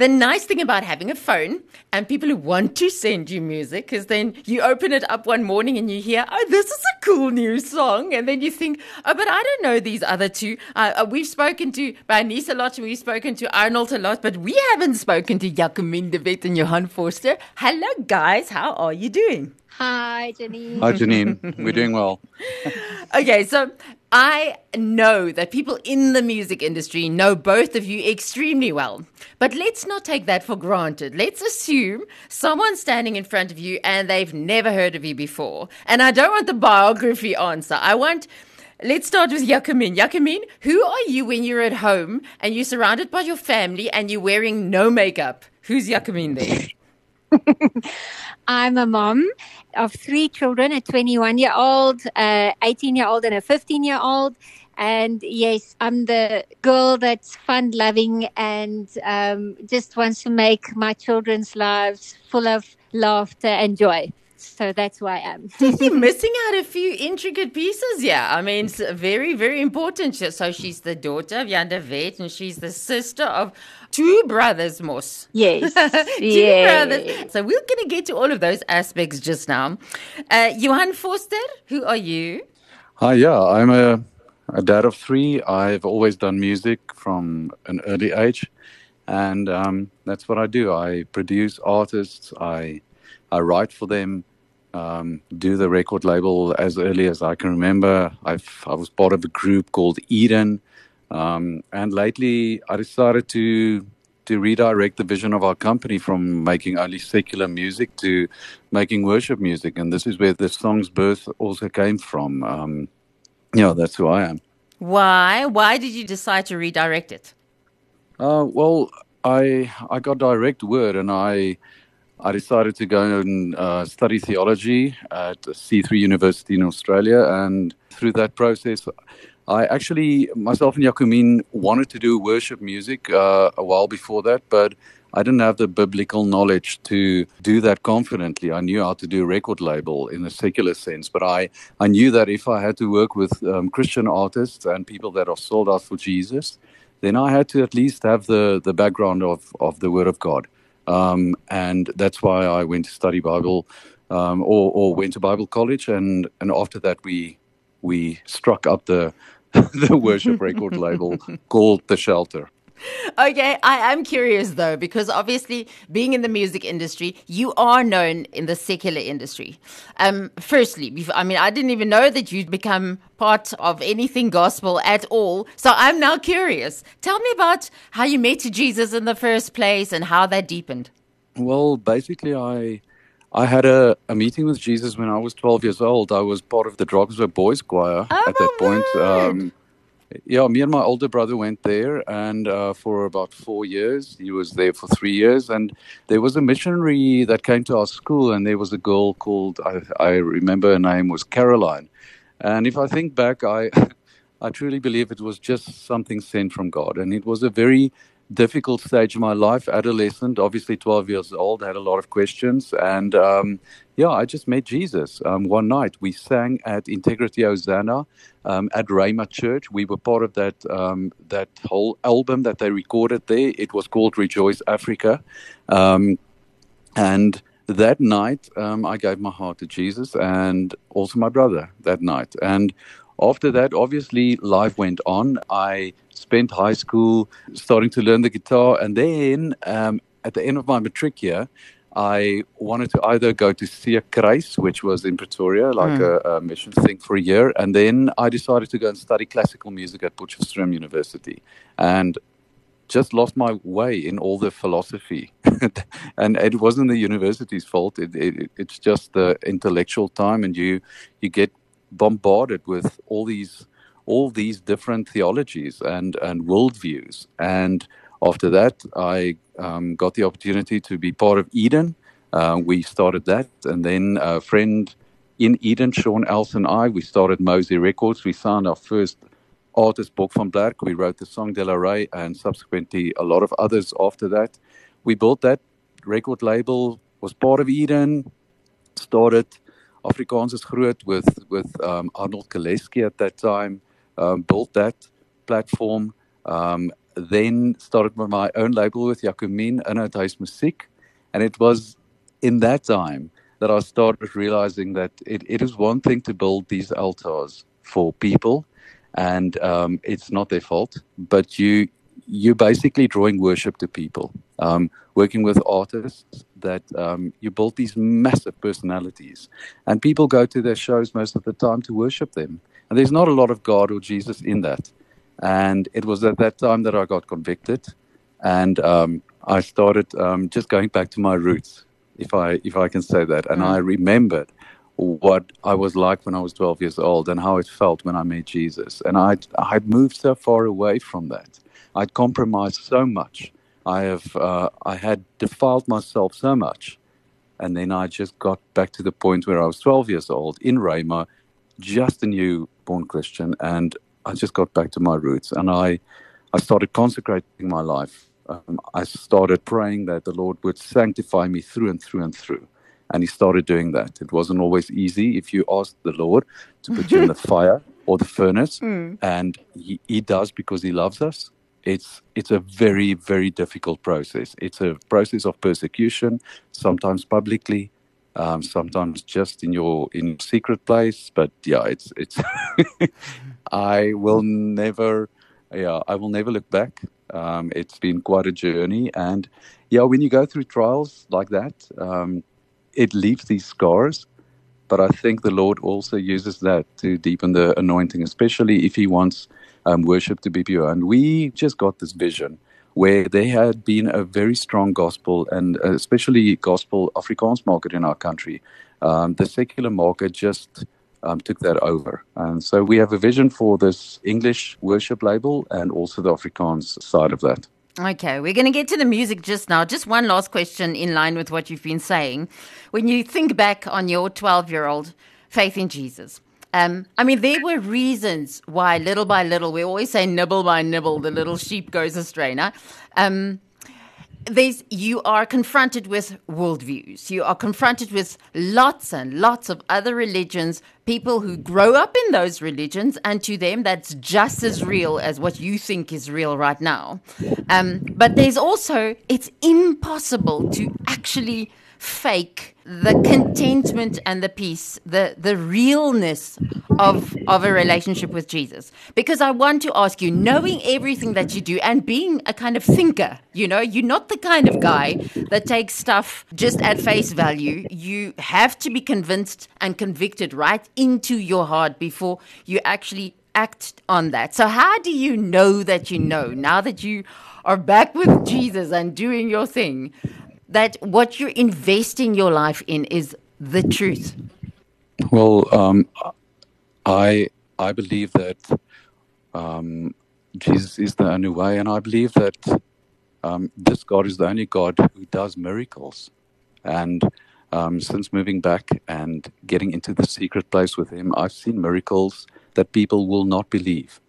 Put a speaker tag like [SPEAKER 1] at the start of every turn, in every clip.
[SPEAKER 1] the nice thing about having a phone and people who want to send you music is then you open it up one morning and you hear, oh, this is a cool new song. And then you think, oh, but I don't know these other two. Uh, uh we've spoken to Bernice a lot, we've spoken to Arnold a lot, but we haven't spoken to Jacomien de Wet and Johan Vorster. Hello, guys. How are you doing?
[SPEAKER 2] Hi, Janine.
[SPEAKER 3] Hi, Janine. We're doing well.
[SPEAKER 1] okay, so I know that people in the music industry know both of you extremely well. But let's not take that for granted. Let's assume someone's standing in front of you and they've never heard of you before. And I don't want the biography answer. I want Let's start with Jacomien. Jacomien, who are you when you're at home and you're surrounded by your family and you're wearing no makeup? Who's Jacomien there?
[SPEAKER 2] I'm a mom of three children a 21 year old, a 18 year old, and a 15 year old. And yes, I'm the girl that's fun loving and um, just wants to make my children's lives full of laughter and joy. So that's why I'm.
[SPEAKER 1] You're missing out a few intricate pieces, yeah. I mean, it's very, very important. So she's the daughter of Jan de Wet and she's the sister of two brothers, Moss.
[SPEAKER 2] Yes.
[SPEAKER 1] two yes. brothers. So we're going to get to all of those aspects just now. Uh, Johan Vorster, who are you?
[SPEAKER 3] Hi, yeah, I'm a, a dad of three. I've always done music from an early age. And um, that's what I do. I produce artists. I I write for them. Um, do the record label as early as I can remember. I've I was part of a group called Eden, um, and lately, I decided to to redirect the vision of our company from making only secular music to making worship music, and this is where the song's birth also came from. Um, yeah, that's who I am.
[SPEAKER 1] Why? Why did you decide to redirect it?
[SPEAKER 3] Uh, well, I I got direct word, and I I decided to go and uh, study theology at C3 University in Australia, and through that process, I actually, myself and Jacomien wanted to do worship music uh, a while before that, but I didn't have the biblical knowledge to do that confidently. I knew how to do record label in a secular sense, but I, I knew that if I had to work with um, Christian artists and people that are sold out for Jesus, then I had to at least have the, the background of, of the Word of God. Um, and that's why I went to study Bible um, or, or went to Bible college. And, and after that, we, we struck up the the worship record label called The Shelter.
[SPEAKER 1] Okay, I am curious though, because obviously, being in the music industry, you are known in the secular industry. Um, firstly, I mean, I didn't even know that you'd become part of anything gospel at all. So I'm now curious. Tell me about how you met Jesus in the first place and how that deepened.
[SPEAKER 3] Well, basically, I I had a, a meeting with Jesus when I was 12 years old. I was part of the Drakensberg Boys Choir
[SPEAKER 1] oh,
[SPEAKER 3] at that point. Um, yeah, me and my older brother went there, and uh, for about four years, he was there for three years. And there was a missionary that came to our school, and there was a girl called I, I remember her name was Caroline. And if I think back, I I truly believe it was just something sent from God, and it was a very difficult stage of my life, adolescent, obviously 12 years old, had a lot of questions. And um, yeah, I just met Jesus um, one night. We sang at Integrity Hosanna um, at Rhema Church. We were part of that, um, that whole album that they recorded there. It was called Rejoice Africa. Um, and that night, um, I gave my heart to Jesus and also my brother that night. And after that, obviously, life went on. I spent high school starting to learn the guitar, and then um, at the end of my matric year, I wanted to either go to Seekruis, which was in Pretoria, like mm. a, a, mission thing for a year, and then I decided to go and study classical music at Potchefstroom University, and just lost my way in all the philosophy, and it wasn't the university's fault. It, it, it's just the intellectual time, and you you get bombarded with all these all these different theologies and and worldviews. And after that, I um, got the opportunity to be part of Eden. Uh, we started that, and then a friend in Eden, Sean Else and I, we started Mozi Records. We signed our first artist, Bok van Blerk. We wrote the song De La Rey, and subsequently a lot of others after that. We built that record label, was part of Eden, started Afrikaans is groot with with um, Arnold Kaleski at that time um, built that platform um, then started my own label with Jacomien and Huis Musiek. And it was in that time that I started realizing that it, it is one thing to build these altars for people, and um, it's not their fault, but you you're basically drawing worship to people, um, working with artists that um, you build these massive personalities, and people go to their shows most of the time to worship them. And there's not a lot of God or Jesus in that. And it was at that time that I got convicted, and um, I started um, just going back to my roots, if I if I can say that. And mm. I remembered what I was like when I was 12 years old and how it felt when I met Jesus. And I'd, I'd moved so far away from that. I'd compromised so much. I have uh, I had defiled myself so much, and then I just got back to the point where I was 12 years old in Rhema, just a new born Christian, and I just got back to my roots, and I I started consecrating my life. Um, I started praying that the Lord would sanctify me through and through and through. And he started doing that. It wasn't always easy if you ask the Lord to put you in the fire or the furnace. Mm. And he, he does because he loves us it's it's a very very difficult process. It's a process of persecution, sometimes publicly, um, sometimes just in your in secret place. But yeah, it's it's. I will never, yeah, I will never look back. Um, it's been quite a journey, and yeah, when you go through trials like that, um, it leaves these scars. But I think the Lord also uses that to deepen the anointing, especially if He wants um, worship to be pure. And we just got this vision where there had been a very strong gospel and especially gospel Afrikaans market in our country. Um, the secular market just um, took that over. And so we have a vision for this English worship label and also the Afrikaans side of that.
[SPEAKER 1] Okay, we're going to get to the music just now. Just one last question in line with what you've been saying. When you think back on your 12 year old faith in Jesus, um, I mean, there were reasons why little by little, we always say nibble by nibble, the little sheep goes astray. Now, um, you are confronted with worldviews. You are confronted with lots and lots of other religions, people who grow up in those religions, and to them, that's just as real as what you think is real right now. Um, but there's also, it's impossible to actually fake the contentment and the peace, the, the realness of, of a relationship with Jesus. Because I want to ask you, knowing everything that you do and being a kind of thinker, you know, you're not the kind of guy that takes stuff just at face value. You have to be convinced and convicted right into your heart before you actually act on that. So, how do you know that you know now that you are back with Jesus and doing your thing? That what you're investing your life in is the truth?
[SPEAKER 3] Well, um, I I believe that um, Jesus is the only way, and I believe that um, this God is the only God who does miracles. And um, since moving back and getting into the secret place with Him, I've seen miracles that people will not believe.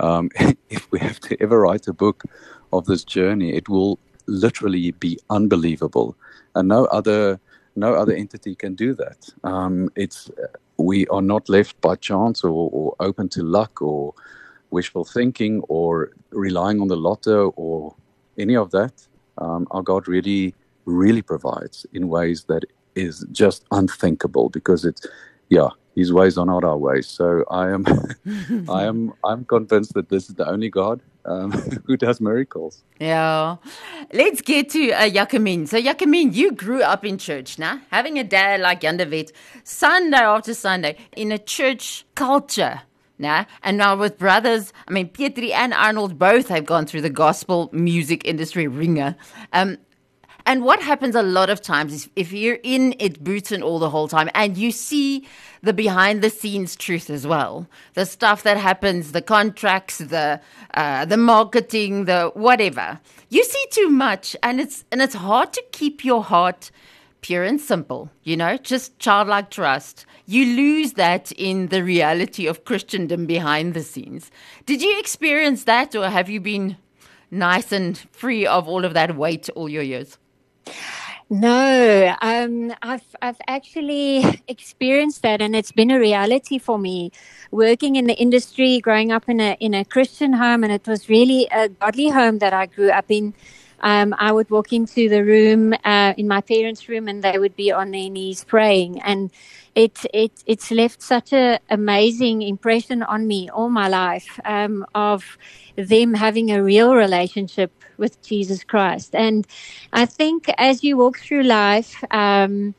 [SPEAKER 3] Um, if we have to ever write a book of this journey, it will literally be unbelievable, and no other no other entity can do that. Um, it's we are not left by chance or, or, open to luck or wishful thinking or relying on the lotto or any of that. Um, our God really, really provides in ways that is just unthinkable because it's, yeah, His ways are not our ways. So I am, I am, I'm convinced that this is the only God um, who does miracles.
[SPEAKER 1] Yeah. Let's get to uh. So, Jacomien, you grew up in church, now, having a dad like Jan de Wet, Sunday after Sunday, in a church culture. Now, and now with brothers, I mean, Pietri and Arnold both have gone through the gospel music industry ringer. Um, and what happens a lot of times is if you're in it boots and all the whole time and you see the behind the scenes truth as well, the stuff that happens, the contracts, the uh, the marketing, the whatever. You see too much and it's and it's hard to keep your heart pure and simple, you know, just childlike trust. You lose that in the reality of Christendom behind the scenes. Did you experience that or have you been nice and free of all of that weight all your years?
[SPEAKER 2] No, um, I've I've actually experienced that, and it's been a reality for me. Working in the industry, growing up in a in a Christian home, and it was really a godly home that I grew up in. Um, I would walk into the room uh, in my parents' room, and they would be on their knees praying, and it it it's left such an amazing impression on me all my life um, of them having a real relationship with Jesus Christ. And I think as you walk through life, um,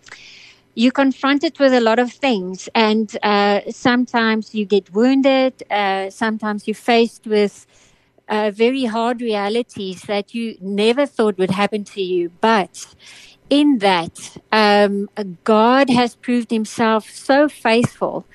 [SPEAKER 2] you're confronted with a lot of things, and uh, sometimes you get wounded. Uh, sometimes you're faced with uh, very hard realities that you never thought would happen to you. But in that, um, God has proved Himself so faithful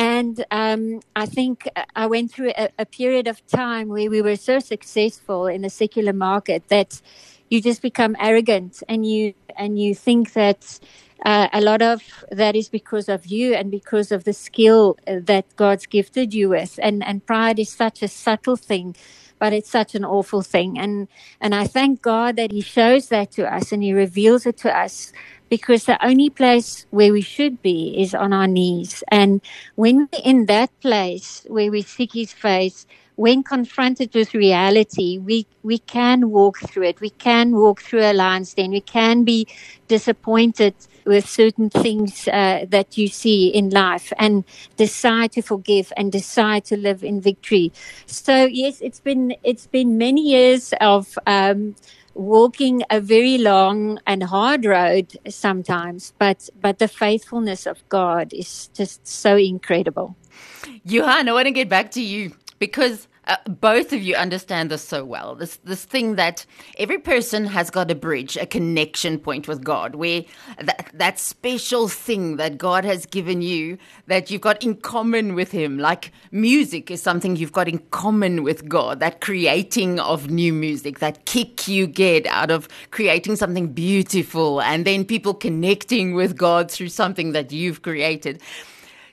[SPEAKER 2] and um, I think I went through a, a, period of time where we were so successful in the secular market that you just become arrogant and you and you think that uh, a lot of that is because of you and because of the skill that God's gifted you with. And and pride is such a subtle thing, but it's such an awful thing. And and I thank God that He shows that to us and He reveals it to us because the only place where we should be is on our knees. And when we're in that place where we seek His face, when confronted with reality, we, we can walk through it. We can walk through a lion's den. We can be disappointed with certain things uh, that you see in life and decide to forgive and decide to live in victory. So yes, it's been, it's been many years of, um, walking a very long and hard road sometimes, but but the faithfulness of God is just so incredible.
[SPEAKER 1] Johan, I want to get back to you because uh, both of you understand this so well. This this thing that every person has got a bridge, a connection point with God, where that that special thing that God has given you that you've got in common with Him. Like music is something you've got in common with God. That creating of new music, that kick you get out of creating something beautiful, and then people connecting with God through something that you've created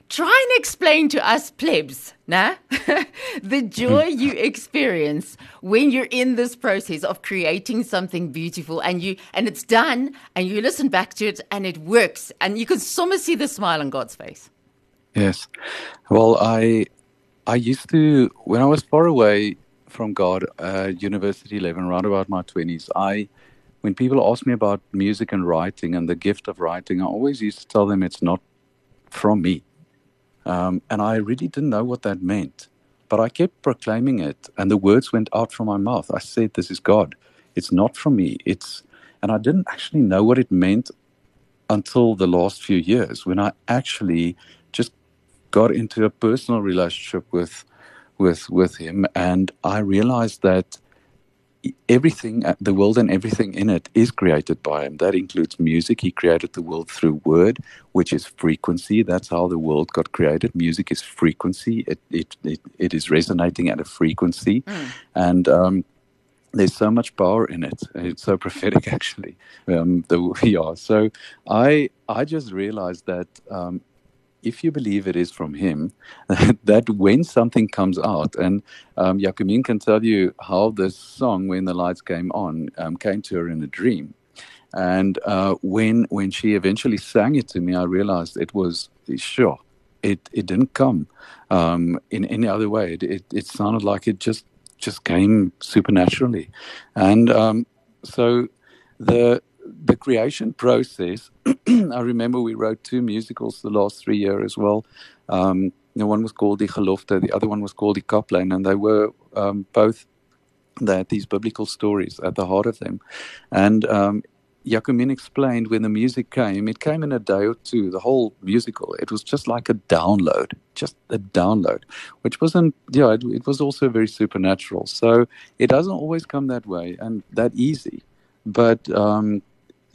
[SPEAKER 1] try and explain to us plebs, nah, the joy you experience when you're in this process of creating something beautiful and you and it's done and you listen back to it and it works and you can somewhere see the smile on God's face.
[SPEAKER 3] Yes. Well, I I used to when I was far away from God, uh, university level, around about my twenties, I when people ask me about music and writing and the gift of writing, I always used to tell them it's not from me um, and I really didn't know what that meant. But I kept proclaiming it, and the words went out from my mouth. I said, This is God. It's not from me. It's and I didn't actually know what it meant until the last few years when I actually just got into a personal relationship with with with him and I realized that everything, uh, the world and everything in it is created by him. That includes music. He created the world through word, which is frequency. That's how the world got created. Music is frequency. It it it, it is resonating at a frequency, mm. and um, there's so much power in it. It's so prophetic, actually. Um, the, yeah. So I I just realized that um, if you believe it is from him, that when something comes out, and um, Jacomien can tell you how this song, When the Lights Came On, um, came to her in a dream. And uh, when when she eventually sang it to me, I realized it was sure it it didn't come um, in any other way. It, it, it sounded like it just just came supernaturally, and um, so the the creation process, I remember we wrote two musicals the last three years as well. Um, the one was called Die Gelofte, the other one was called Die Kaplan, and they were um, both had these biblical stories at the heart of them. And um, Jacomien explained when the music came, it came in a day or two, the whole musical. It was just like a download, just a download, which wasn't, yeah, it, it was also very supernatural. So it doesn't always come that way and that easy. But um,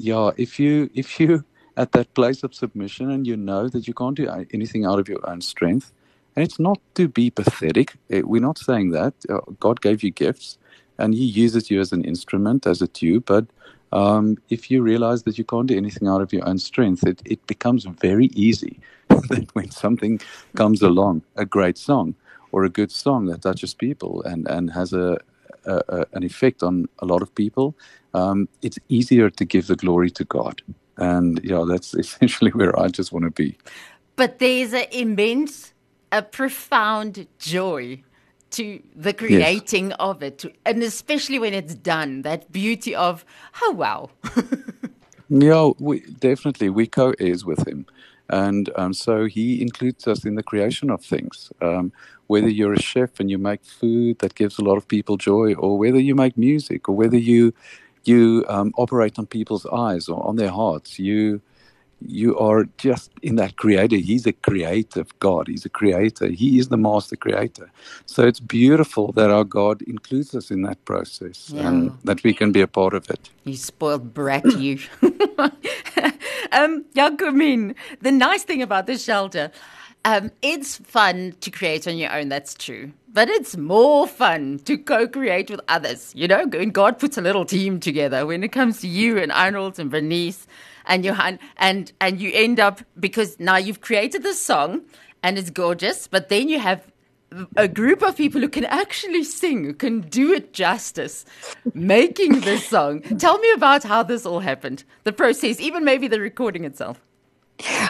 [SPEAKER 3] yeah, if you if you at that place of submission and you know that you can't do anything out of your own strength, and it's not to be pathetic. Eh, we're not saying that. Uh, God gave you gifts, and He uses you as an instrument, as a tube. But um, if you realize that you can't do anything out of your own strength, it, it becomes very easy that when something comes along, a great song or a good song that touches people and, and has a a, a, an effect on a lot of people, um, it's easier to give the glory to God. And yeah, that's essentially where I just want to be.
[SPEAKER 1] But there's an immense, a profound joy to the creating yes. of it, and especially when it's done, that beauty of, oh wow.
[SPEAKER 3] yeah, we, definitely we co-heirs with him, and um, so he includes us in the creation of things. Um, whether you're a chef and you make food that gives a lot of people joy, or whether you make music, or whether you you um, operate on people's eyes or on their hearts, you you are just in that creator. He's a creative God. He's a creator. He is the master creator. So it's beautiful that our God includes us in that process yeah. and that we can be a part of it.
[SPEAKER 1] You spoiled brat, you. um, Jacomien, the nice thing about this shelter, um, it's fun to create on your own, that's true. But it's more fun to co create with others. You know, when God puts a little team together, when it comes to you and Arnold and Bernice and Johan, and and you end up because now you've created this song and it's gorgeous, but then you have a group of people who can actually sing, who can do it justice, making this song. Tell me about how this all happened, the process, even maybe the recording itself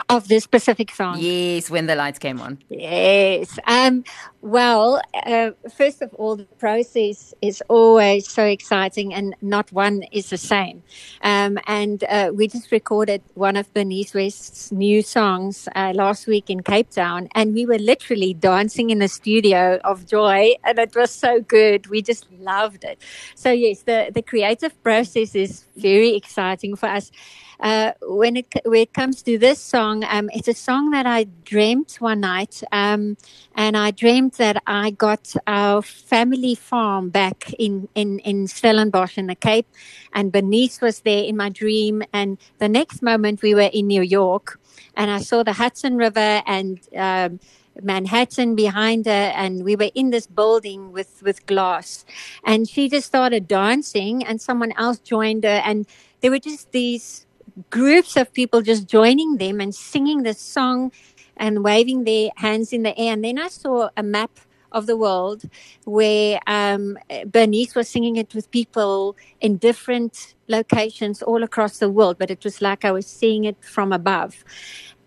[SPEAKER 2] of this specific song.
[SPEAKER 1] Yes, when the lights came on.
[SPEAKER 2] Yes. Um, well, uh, first of all, the process is always so exciting, and not one is the same. Um, and uh, we just recorded one of Bernice West's new songs uh, last week in Cape Town, and we were literally dancing in the studio of joy, and it was so good. We just loved it. So yes, the the creative process is very exciting for us. Uh, when it when it comes to this song, um, it's a song that I dreamt one night, um, and I dreamt that I got our family farm back in in in Stellenbosch in the Cape, and Bernice was there in my dream, and the next moment we were in New York, and I saw the Hudson River and. Um, Manhattan behind her, and we were in this building with with glass, and she just started dancing, and someone else joined her, and there were just these groups of people just joining them and singing the song and waving their hands in the air. And then I saw a map of the world where um, Bernice was singing it with people in different locations all across the world, but it was like I was seeing it from above.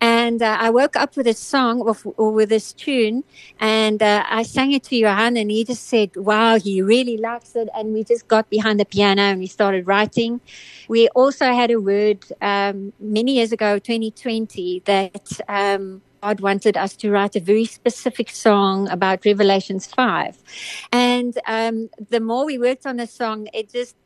[SPEAKER 2] And uh, I woke up with a song or, with this tune, and uh, I sang it to Johan, and he just said, "Wow, he really likes it." And we just got behind the piano and we started writing. We also had a word um, many years ago, 2020, that um, God wanted us to write a very specific song about Revelations 5. And um, the more we worked on the song, it just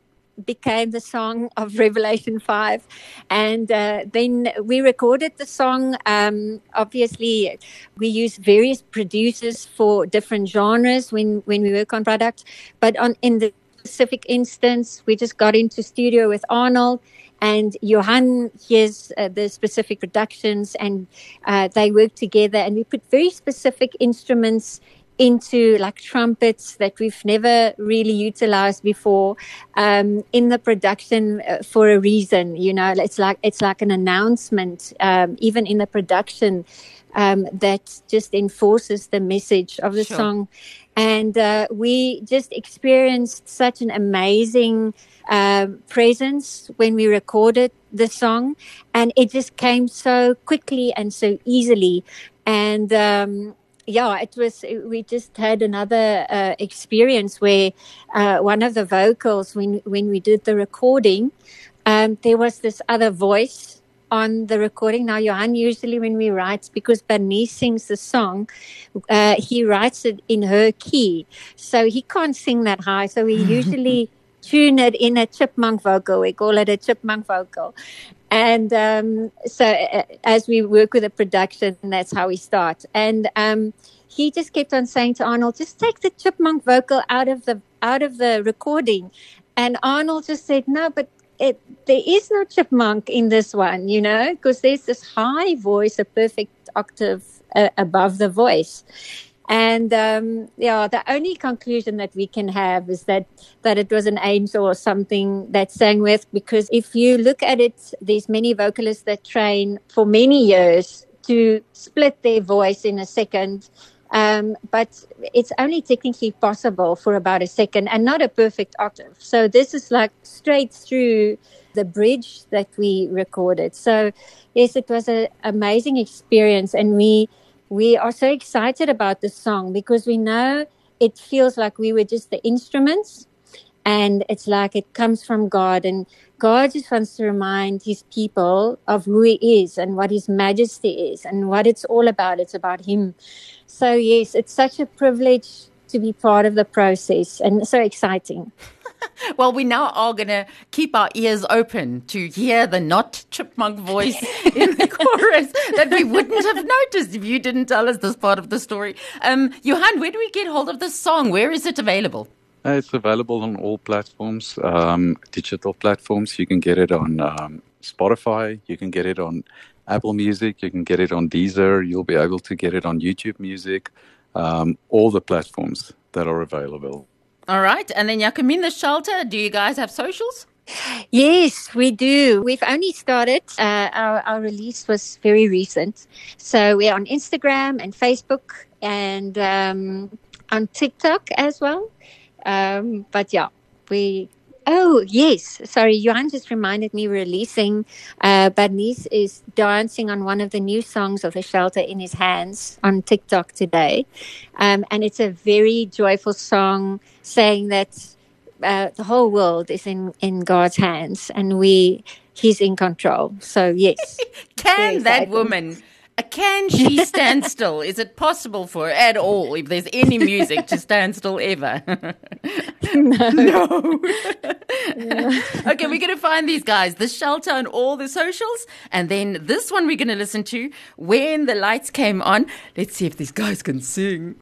[SPEAKER 2] became the song of Revelation 5. And uh, then we recorded the song. Um, obviously, we use various producers for different genres when, when we work on product. But on in the specific instance, we just got into studio with Arnold and Johan hears uh, the specific productions and uh, they work together and we put very specific instruments into like trumpets that we've never really utilized before um, in the production uh, for a reason. You know, it's like it's like an announcement, um, even in the production, um, that just enforces the message of the sure. song. And uh, we just experienced such an amazing uh, presence when we recorded the song, and it just came so quickly and so easily. And um, yeah, it was. We just had another uh, experience where uh, one of the vocals, when when we did the recording, um, there was this other voice on the recording. Now, Johan usually when we write, because Bernice sings the song, uh, he writes it in her key, so he can't sing that high. So we usually tune it in a chipmunk vocal. We call it a chipmunk vocal. And um, so as we work with the production, that's how we start. And um, he just kept on saying to Arnold, just take the chipmunk vocal out of the out of the recording. And Arnold just said, no, but it, there is no chipmunk in this one, you know, because there's this high voice, a perfect octave uh, above the voice. And um, yeah, the only conclusion that we can have is that that it was an angel or something that sang with. Because if you look at it, there's many vocalists that train for many years to split their voice in a second Um, but it's only technically possible for about a second and not a perfect octave. So this is like straight through the bridge that we recorded. So yes, it was an amazing experience and we we are so excited about this song because we know it feels like we were just the instruments and it's like it comes from God and God just wants to remind his people of who he is and what his majesty is and what it's all about. It's about him. So yes, it's such a privilege to be part of the process and so exciting.
[SPEAKER 1] well, we now are going to keep our ears open to hear the not chipmunk voice in the chorus that we wouldn't have noticed if you didn't tell us this part of the story. Um, Johan, where do we get hold of this song? Where is it available?
[SPEAKER 3] Uh, it's available on all platforms, um, digital platforms. You can get it on um, Spotify. You can get it on Apple Music. You can get it on Deezer. You'll be able to get it on YouTube Music. Um, all the platforms that are available.
[SPEAKER 1] All right. And then Yakamina Shelter, do you guys have socials?
[SPEAKER 2] Yes, we do. We've only started. Uh, our, our release was very recent. So we're on Instagram and Facebook and um, on TikTok as well. Um, but yeah, we. Oh yes, sorry. Johan just reminded me releasing. Uh, Bernice is dancing on one of the new songs of the Shelter in his hands on TikTok today, um, and it's a very joyful song saying that uh, the whole world is in in God's hands, and we He's in control. So yes,
[SPEAKER 1] can that woman Uh, can she stand still? Is it possible for her at all, if there's any music, to stand still ever?
[SPEAKER 2] no.
[SPEAKER 1] no. okay, we're going to find these guys, the shelter and all the socials. And then this one we're going to listen to, When the Lights Came On. Let's see if these guys can sing.